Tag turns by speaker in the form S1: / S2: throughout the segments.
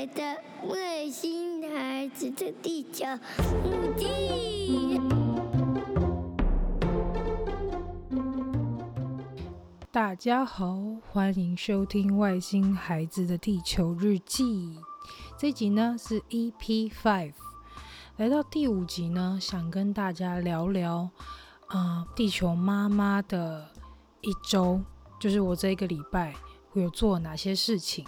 S1: 来到外星孩子的地球日记。
S2: 大家好，欢迎收听《外星孩子的地球日记》。这集呢是 EP Five，来到第五集呢，想跟大家聊聊啊、地球妈妈的一周，就是我这一个礼拜。会有做哪些事情？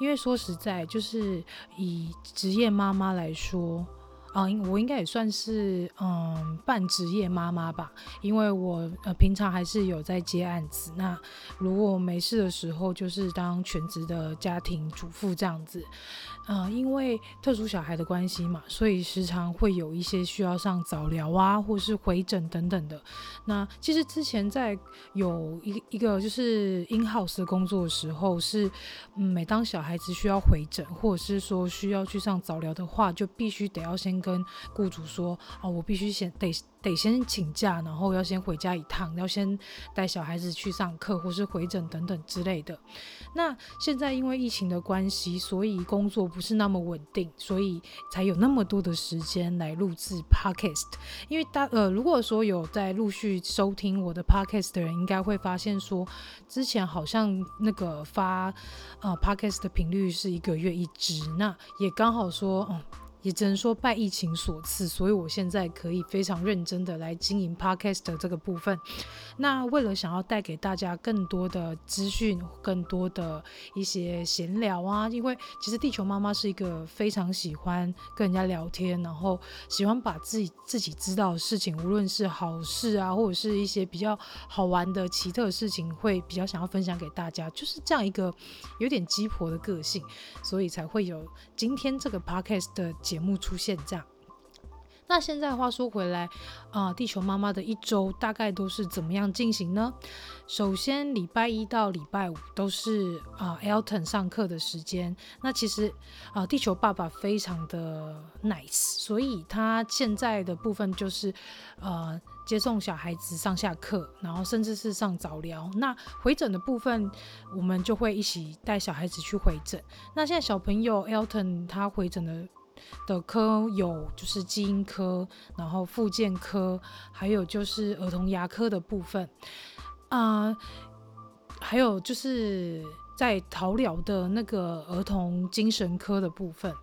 S2: 因为说实在，就是以职业妈妈来说，啊，我应该也算是嗯半职业妈妈吧，因为我呃平常还是有在接案子。那如果没事的时候，就是当全职的家庭主妇这样子。嗯，因为特殊小孩的关系嘛，所以时常会有一些需要上早疗啊，或是回诊等等的。那其实之前在有一一个就是 in house 工作的时候，是嗯，每当小孩子需要回诊，或者是说需要去上早疗的话，就必须得要先跟雇主说啊，我必须先得。得先请假，然后要先回家一趟，要先带小孩子去上课或是回诊等等之类的。那现在因为疫情的关系，所以工作不是那么稳定，所以才有那么多的时间来录制 podcast。因为大呃，如果说有在陆续收听我的 podcast 的人，应该会发现说，之前好像那个发呃 podcast 的频率是一个月一支，那也刚好说，嗯。也只能说拜疫情所赐，所以我现在可以非常认真的来经营 Podcast 的这个部分。那为了想要带给大家更多的资讯，更多的一些闲聊啊，因为其实地球妈妈是一个非常喜欢跟人家聊天，然后喜欢把自己自己知道的事情，无论是好事啊，或者是一些比较好玩的奇特的事情，会比较想要分享给大家，就是这样一个有点鸡婆的个性，所以才会有今天这个 Podcast 的节目出现这样，那现在话说回来啊，地球妈妈的一周大概都是怎么样进行呢？首先，礼拜一到礼拜五都是啊 Elton 上课的时间。那其实啊，地球爸爸非常的 nice，所以他现在的部分就是呃接送小孩子上下课，然后甚至是上早疗。那回诊的部分，我们就会一起带小孩子去回诊。那现在小朋友 Elton 他回诊的。的科有就是基因科，然后附件科，还有就是儿童牙科的部分，啊、还有就是。在桃疗的那个儿童精神科的部分，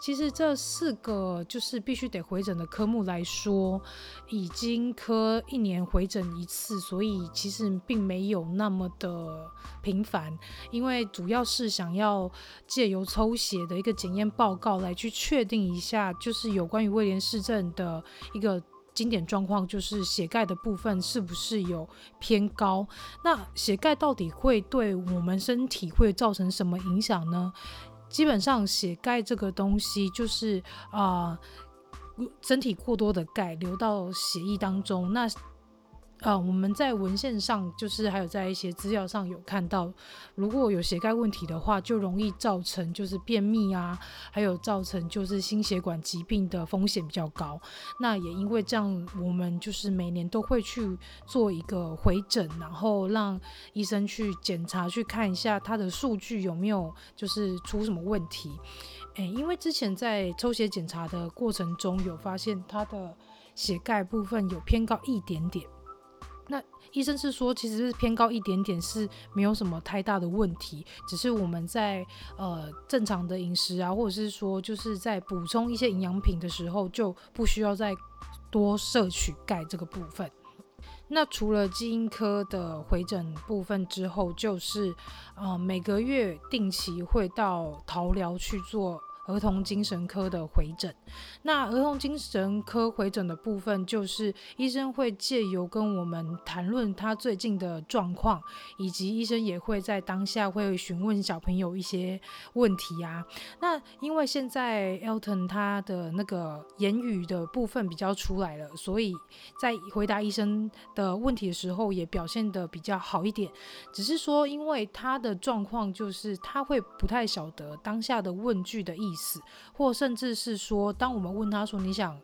S2: 其实这四个就是必须得回诊的科目来说，已经科一年回诊一次，所以其实并没有那么的频繁，因为主要是想要借由抽血的一个检验报告来去确定一下，就是有关于威廉氏症的一个。经典状况就是血钙的部分是不是有偏高？那血钙到底会对我们身体会造成什么影响呢？基本上血钙这个东西就是啊、呃，身体过多的钙流到血液当中，那。呃，我们在文献上，就是还有在一些资料上有看到，如果有血钙问题的话，就容易造成就是便秘啊，还有造成就是心血管疾病的风险比较高。那也因为这样，我们就是每年都会去做一个回诊，然后让医生去检查，去看一下他的数据有没有就是出什么问题。诶，因为之前在抽血检查的过程中，有发现他的血钙部分有偏高一点点。那医生是说，其实是偏高一点点，是没有什么太大的问题，只是我们在呃正常的饮食啊，或者是说就是在补充一些营养品的时候，就不需要再多摄取钙这个部分。那除了基因科的回诊部分之后，就是呃每个月定期会到桃疗去做。儿童精神科的回诊，那儿童精神科回诊的部分，就是医生会借由跟我们谈论他最近的状况，以及医生也会在当下会询问小朋友一些问题啊。那因为现在 Elton 他的那个言语的部分比较出来了，所以在回答医生的问题的时候也表现得比较好一点。只是说，因为他的状况就是他会不太晓得当下的问句的意或甚至是说，当我们问他说，你想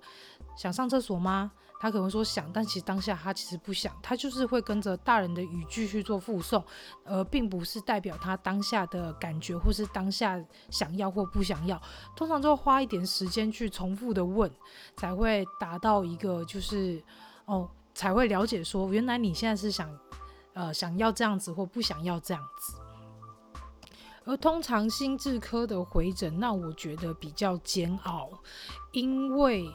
S2: 想上厕所吗？他可能说想，但其实当下他其实不想，他就是会跟着大人的语句去做复诵，而并不是代表他当下的感觉或是当下想要或不想要。通常就会花一点时间去重复的问，才会达到一个就是哦，才会了解说原来你现在是想呃想要这样子或不想要这样子。而通常心智科的回诊，那我觉得比较煎熬，因为。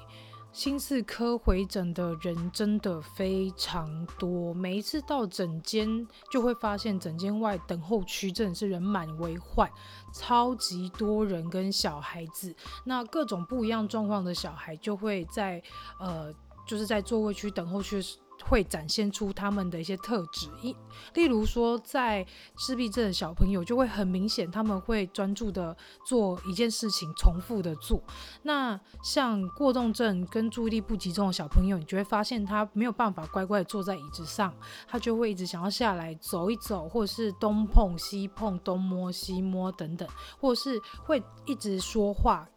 S2: 心智科回诊的人真的非常多，每一次到诊间就会发现诊间外等候区真的是人满为患，超级多人跟小孩子，那各种不一样状况的小孩就会在呃，就是在座位区等候区。会展现出他们的一些特质，一例如说，在自闭症的小朋友就会很明显，他们会专注的做一件事情，重复的做。那像过动症跟注意力不集中的小朋友，你就会发现他没有办法乖乖的坐在椅子上，他就会一直想要下来走一走，或者是东碰西碰，东摸西摸等等，或者是会一直说话。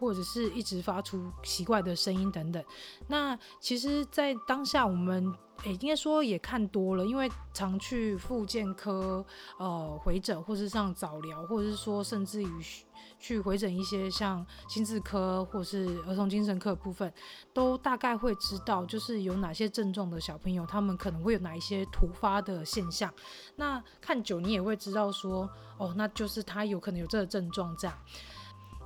S2: 或者是一直发出奇怪的声音等等，那其实，在当下我们诶、应该说也看多了，因为常去复健科呃回诊，或是上早疗，或者是说甚至于去回诊一些像心智科或是儿童精神科部分，都大概会知道，就是有哪些症状的小朋友，他们可能会有哪一些突发的现象。那看久，你也会知道说，哦，那就是他有可能有这个症状这样。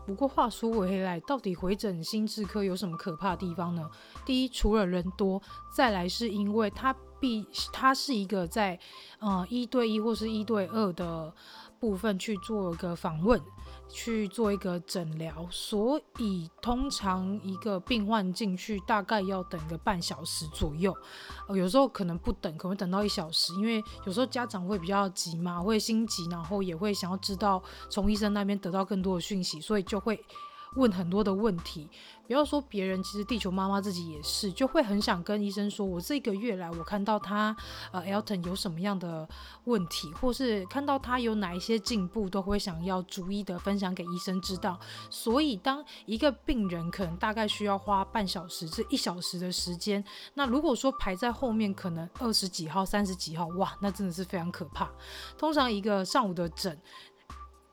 S2: 不过话说回来，到底回诊心智科有什么可怕的地方呢？第一，除了人多，再来是因为它必它是一个在呃一对一或是一对二的部分去做一个访问。去做一个诊疗，所以通常一个病患进去大概要等个半小时左右，呃，有时候可能不等，可能等到一小时，因为有时候家长会比较急嘛，会心急，然后也会想要知道从医生那边得到更多的讯息，所以就会。问很多的问题，不要说别人，其实地球妈妈自己也是，就会很想跟医生说，我这个月来我看到他，呃，Elton 有什么样的问题，或是看到他有哪一些进步，都会想要逐一的分享给医生知道。所以，当一个病人可能大概需要花半小时至一小时的时间，那如果说排在后面，可能二十几号、三十几号，哇，那真的是非常可怕。通常一个上午的诊。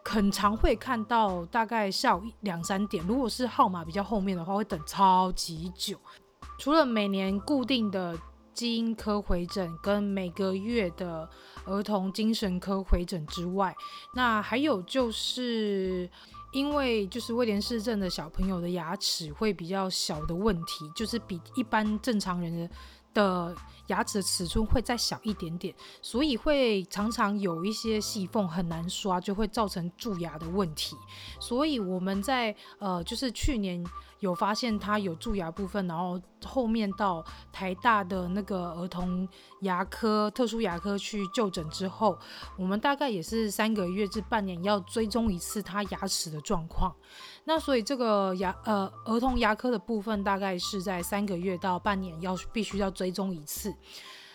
S2: 很常会看到大概下午两三点，如果是号码比较后面的话，会等超级久。除了每年固定的基因科回诊跟每个月的儿童精神科回诊之外，那还有就是因为就是威廉氏症的小朋友的牙齿会比较小的问题，就是比一般正常人的。的牙齿尺寸会再小一点点，所以会常常有一些细缝很难刷，就会造成蛀牙的问题。所以我们在呃，就是去年。有发现他有蛀牙部分，然后后面到台大的那个儿童牙科、特殊牙科去就诊之后，我们大概也是三个月至半年要追踪一次他牙齿的状况。那所以这个牙呃儿童牙科的部分大概是在三个月到半年要必须要追踪一次。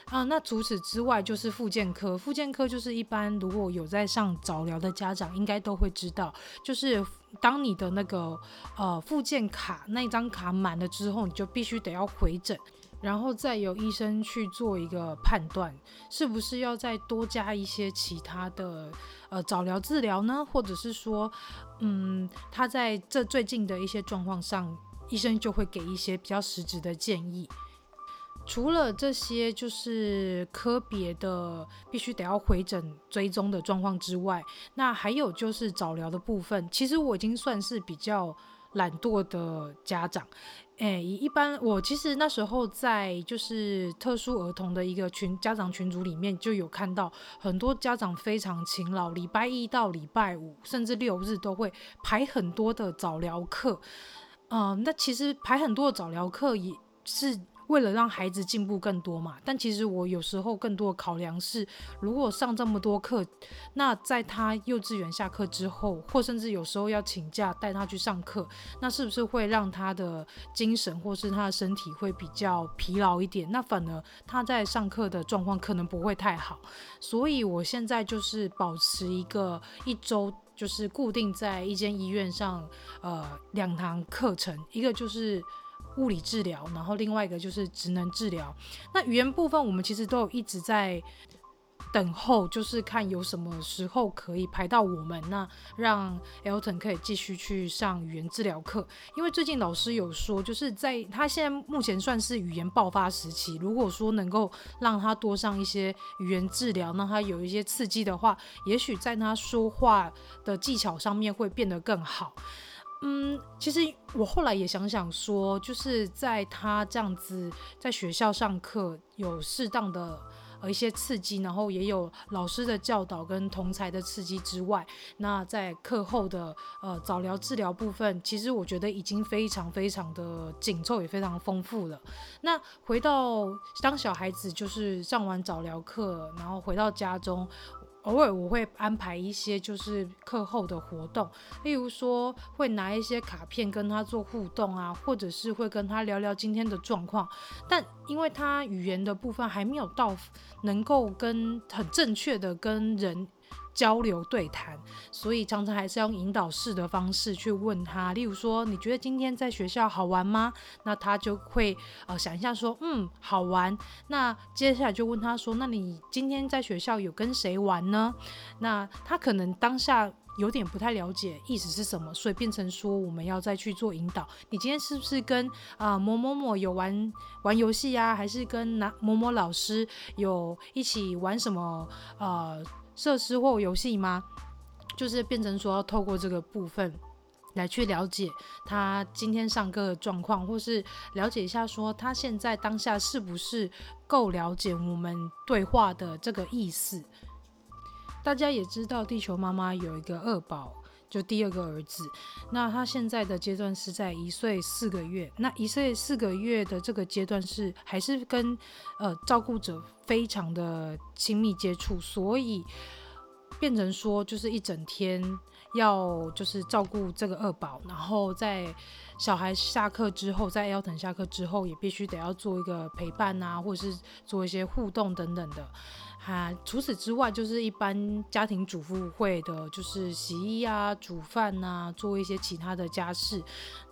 S2: 啊，那除此之外就是复健科，复健科就是一般如果有在上早疗的家长应该都会知道，就是当你的那个呃复健卡那一张卡满了之后，你就必须得要回诊，然后再由医生去做一个判断，是不是要再多加一些其他的呃早疗治疗呢？或者是说，嗯，他在这最近的一些状况上，医生就会给一些比较实质的建议。除了这些，就是科别的必须得要回诊追踪的状况之外，那还有就是早疗的部分。其实我已经算是比较懒惰的家长，诶，一般我其实那时候在就是特殊儿童的一个群家长群组里面就有看到很多家长非常勤劳，礼拜一到礼拜五甚至六日都会排很多的早疗课。嗯，那其实排很多的早疗课也是。为了让孩子进步更多嘛，但其实我有时候更多的考量是，如果上这么多课，那在他幼稚园下课之后，或甚至有时候要请假带他去上课，那是不是会让他的精神或是他的身体会比较疲劳一点？那反而他在上课的状况可能不会太好。所以我现在就是保持一个一周就是固定在一间医院上，呃，两堂课程，一个就是。物理治疗，然后另外一个就是职能治疗。那语言部分，我们其实都有一直在。等候就是看有什么时候可以排到我们，那让 Elton 可以继续去上语言治疗课。因为最近老师有说，就是在他现在目前算是语言爆发时期，如果说能够让他多上一些语言治疗，让他有一些刺激的话，也许在他说话的技巧上面会变得更好。嗯，其实我后来也想想说，就是在他这样子在学校上课有适当的。呃，一些刺激，然后也有老师的教导跟同才的刺激之外，那在课后的呃早疗治疗部分，其实我觉得已经非常非常的紧凑，也非常丰富了。那回到当小孩子就是上完早疗课，然后回到家中。偶尔我会安排一些就是课后的活动，例如说会拿一些卡片跟他做互动啊，或者是会跟他聊聊今天的状况。但因为他语言的部分还没有到能够跟很正确的跟人。交流对谈，所以常常还是要用引导式的方式去问他。例如说，你觉得今天在学校好玩吗？那他就会呃想一下说，嗯，好玩。那接下来就问他说，那你今天在学校有跟谁玩呢？那他可能当下有点不太了解意思是什么，所以变成说我们要再去做引导。你今天是不是跟啊、某某某有玩玩游戏呀？还是跟哪某某老师有一起玩什么呃？设施或游戏吗？就是变成说要透过这个部分来去了解他今天上课的状况，或是了解一下说他现在当下是不是够了解我们对话的这个意思。大家也知道，地球妈妈有一个二宝，就第二个儿子。那他现在的阶段是在一岁四个月。那一岁四个月的这个阶段是还是跟呃照顾者非常的亲密接触，所以变成说就是一整天要就是照顾这个二宝，然后在小孩下课之后，在 Elton 下课之后，也必须得要做一个陪伴啊，或者是做一些互动等等的。啊，除此之外，就是一般家庭主妇会的，就是洗衣啊、煮饭啊，做一些其他的家事。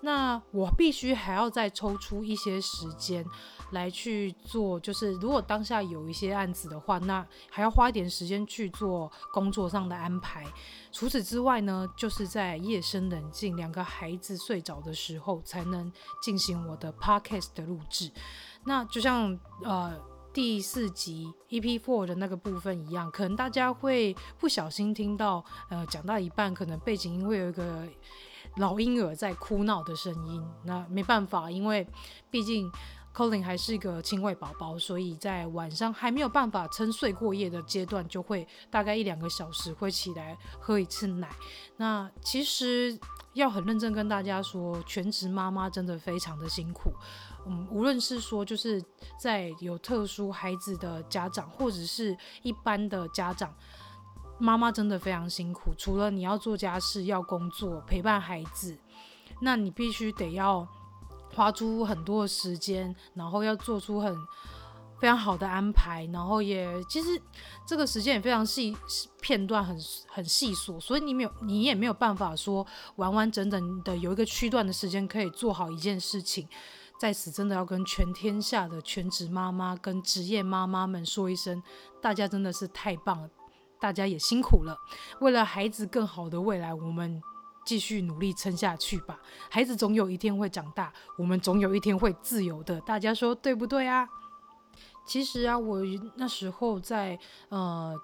S2: 那我必须还要再抽出一些时间来去做，就是如果当下有一些案子的话，那还要花一点时间去做工作上的安排。除此之外呢，就是在夜深人静、两个孩子睡着的时候，才能进行我的 podcast 的录制。那就像呃。第四集 EP Four 的那个部分一样，可能大家会不小心听到，呃，讲到一半，可能背景音会有一个老婴儿在哭闹的声音。那没办法，因为毕竟 Colin 还是一个亲喂宝宝，所以在晚上还没有办法撑睡过夜的阶段，就会大概一两个小时会起来喝一次奶。那其实要很认真跟大家说，全职妈妈真的非常的辛苦。嗯，无论是说就是在有特殊孩子的家长，或者是一般的家长，妈妈真的非常辛苦。除了你要做家事、要工作、陪伴孩子，那你必须得要花出很多的时间，然后要做出很非常好的安排，然后也其实这个时间也非常细片段很很细琐，所以你没有你也没有办法说完完整整的有一个区段的时间可以做好一件事情。在此，真的要跟全天下的全职妈妈跟职业妈妈们说一声，大家真的是太棒了，大家也辛苦了。为了孩子更好的未来，我们继续努力撑下去吧。孩子总有一天会长大，我们总有一天会自由的。大家说对不对啊？其实啊，我那时候在呃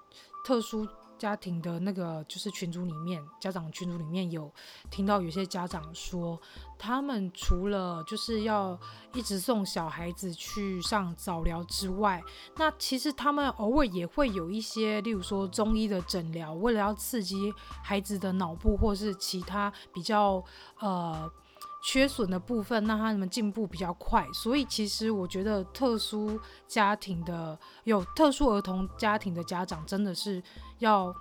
S2: 特殊。家庭的那个就是群组里面，家长群组里面有听到有些家长说，他们除了就是要一直送小孩子去上早疗之外，那其实他们偶尔也会有一些，例如说中医的诊疗，为了要刺激孩子的脑部或是其他比较呃。缺损的部分，让他们进步比较快。所以，其实我觉得特殊家庭的有特殊儿童家庭的家长，真的是要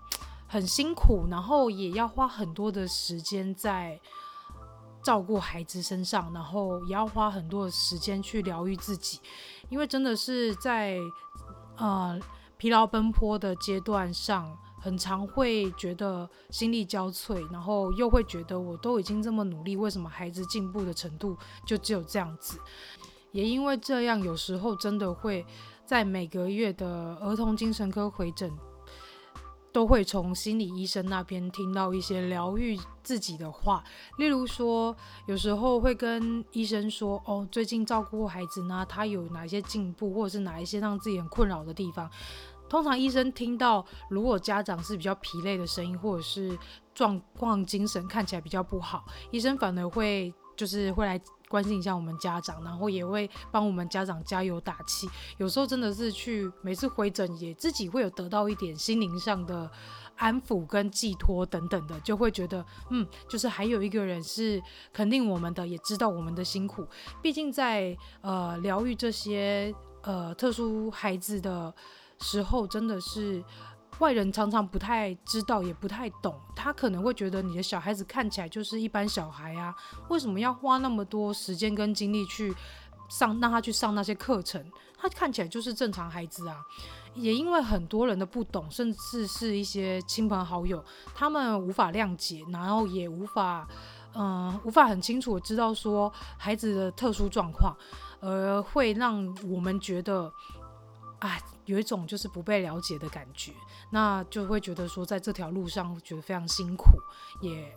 S2: 很辛苦，然后也要花很多的时间在照顾孩子身上，然后也要花很多的时间去疗愈自己，因为真的是在呃疲劳奔波的阶段上。很常会觉得心力交瘁，然后又会觉得我都已经这么努力，为什么孩子进步的程度就只有这样子？也因为这样，有时候真的会在每个月的儿童精神科回诊，都会从心理医生那边听到一些疗愈自己的话，例如说，有时候会跟医生说：“哦，最近照顾孩子呢，他有哪一些进步，或者是哪一些让自己很困扰的地方。”通常医生听到，如果家长是比较疲累的声音，或者是状况精神看起来比较不好，医生反而会就是会来关心一下我们家长，然后也会帮我们家长加油打气。有时候真的是去每次回诊，也自己会有得到一点心灵上的安抚跟寄托等等的，就会觉得嗯，就是还有一个人是肯定我们的，也知道我们的辛苦。毕竟在呃疗愈这些呃特殊孩子的。时候真的是外人常常不太知道，也不太懂。他可能会觉得你的小孩子看起来就是一般小孩啊，为什么要花那么多时间跟精力去上，让他去上那些课程？他看起来就是正常孩子啊。也因为很多人的不懂，甚至是一些亲朋好友，他们无法谅解，然后也无法，嗯、无法很清楚的知道说孩子的特殊状况，而会让我们觉得，啊。有一种就是不被了解的感觉，那就会觉得说，在这条路上觉得非常辛苦，也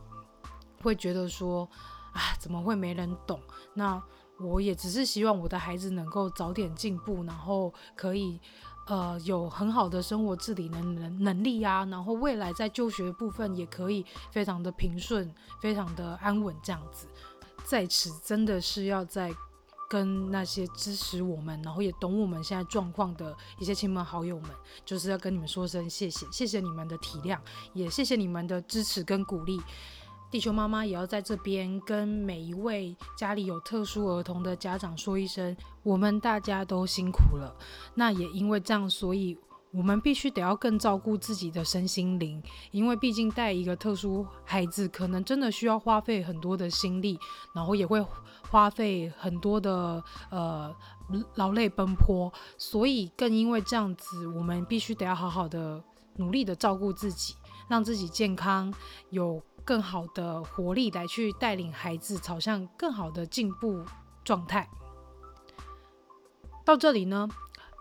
S2: 会觉得说，啊，怎么会没人懂？那我也只是希望我的孩子能够早点进步，然后可以呃有很好的生活自理能能能力啊，然后未来在就学的部分也可以非常的平顺，非常的安稳这样子。在此真的是要在。跟那些支持我们，然后也懂我们现在状况的一些亲朋好友们，就是要跟你们说声谢谢，谢谢你们的体谅，也谢谢你们的支持跟鼓励。地球妈妈也要在这边跟每一位家里有特殊儿童的家长说一声，我们大家都辛苦了。那也因为这样，所以。我们必须得要更照顾自己的身心灵，因为毕竟带一个特殊孩子，可能真的需要花费很多的心力，然后也会花费很多的呃劳累奔波，所以更因为这样子，我们必须得要好好的努力的照顾自己，让自己健康，有更好的活力来去带领孩子朝向更好的进步状态。到这里呢。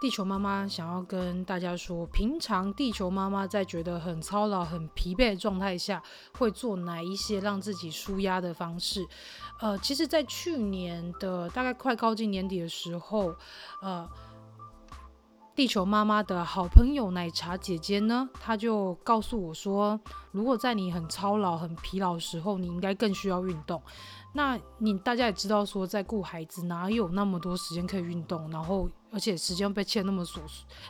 S2: 地球妈妈想要跟大家说，平常地球妈妈在觉得很操劳、很疲惫的状态下，会做哪一些让自己舒压的方式？呃，其实，在去年的大概快靠近年底的时候，呃，地球妈妈的好朋友奶茶姐姐呢，她就告诉我说，如果在你很操劳、很疲劳的时候，你应该更需要运动。那你大家也知道，说在顾孩子哪有那么多时间可以运动，然后而且时间被切那么琐，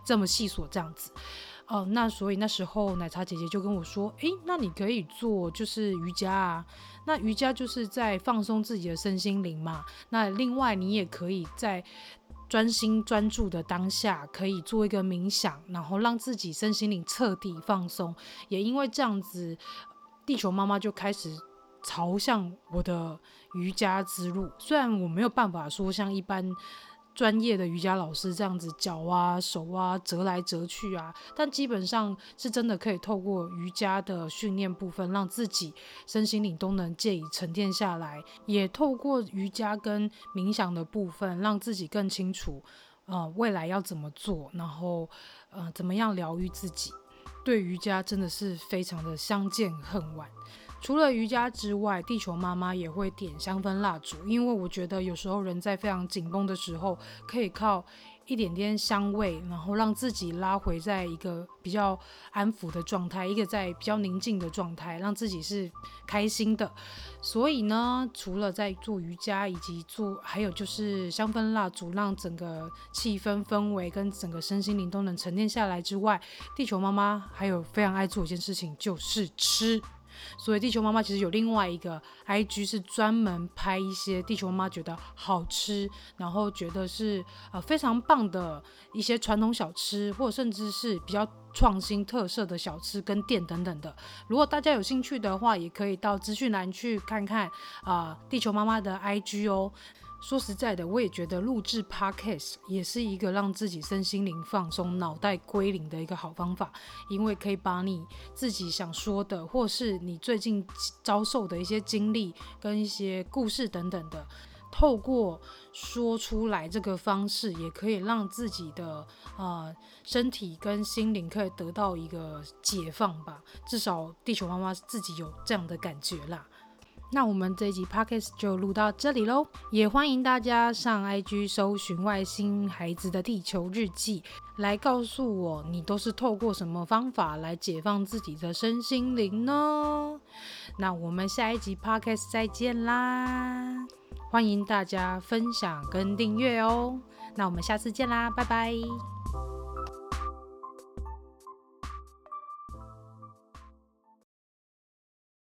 S2: 这么细琐这样子，哦、那所以那时候奶茶姐姐就跟我说，诶，那你可以做就是瑜伽啊，那瑜伽就是在放松自己的身心灵嘛。那另外你也可以在专心专注的当下，可以做一个冥想，然后让自己身心灵彻底放松。也因为这样子，地球妈妈就开始。朝向我的瑜伽之路，虽然我没有办法说像一般专业的瑜伽老师这样子脚啊手啊折来折去啊，但基本上是真的可以透过瑜伽的训练部分，让自己身心灵都能借以沉淀下来，也透过瑜伽跟冥想的部分，让自己更清楚，呃，未来要怎么做，然后呃，怎么样疗愈自己。对瑜伽真的是非常的相见恨晚。除了瑜伽之外，地球妈妈也会点香氛蜡烛，因为我觉得有时候人在非常紧绷的时候，可以靠一点点香味，然后让自己拉回在一个比较安抚的状态，一个在比较宁静的状态，让自己是开心的。所以呢，除了在做瑜伽，以及做还有就是香氛蜡烛，让整个气氛氛围跟整个身心灵都能沉淀下来之外，地球妈妈还有非常爱做一件事情，就是吃。所以地球妈妈其实有另外一个 IG 是专门拍一些地球妈妈觉得好吃，然后觉得是呃非常棒的一些传统小吃，或甚至是比较创新特色的小吃跟店等等的。如果大家有兴趣的话，也可以到资讯栏去看看啊、地球妈妈的 IG 哦。说实在的，我也觉得录制 Podcast 也是一个让自己身心灵放松、脑袋归零的一个好方法，因为可以把你自己想说的，或是你最近遭受的一些经历跟一些故事等等的，透过说出来这个方式，也可以让自己的呃身体跟心灵可以得到一个解放吧。至少地球妈妈自己有这样的感觉啦。那我们这一集 Podcast 就录到这里喽，也欢迎大家上 IG 搜寻外星孩子的地球日记，来告诉我你都是透过什么方法来解放自己的身心灵呢？那我们下一集 Podcast 再见啦，欢迎大家分享跟订阅哦。那我们下次见啦，拜拜。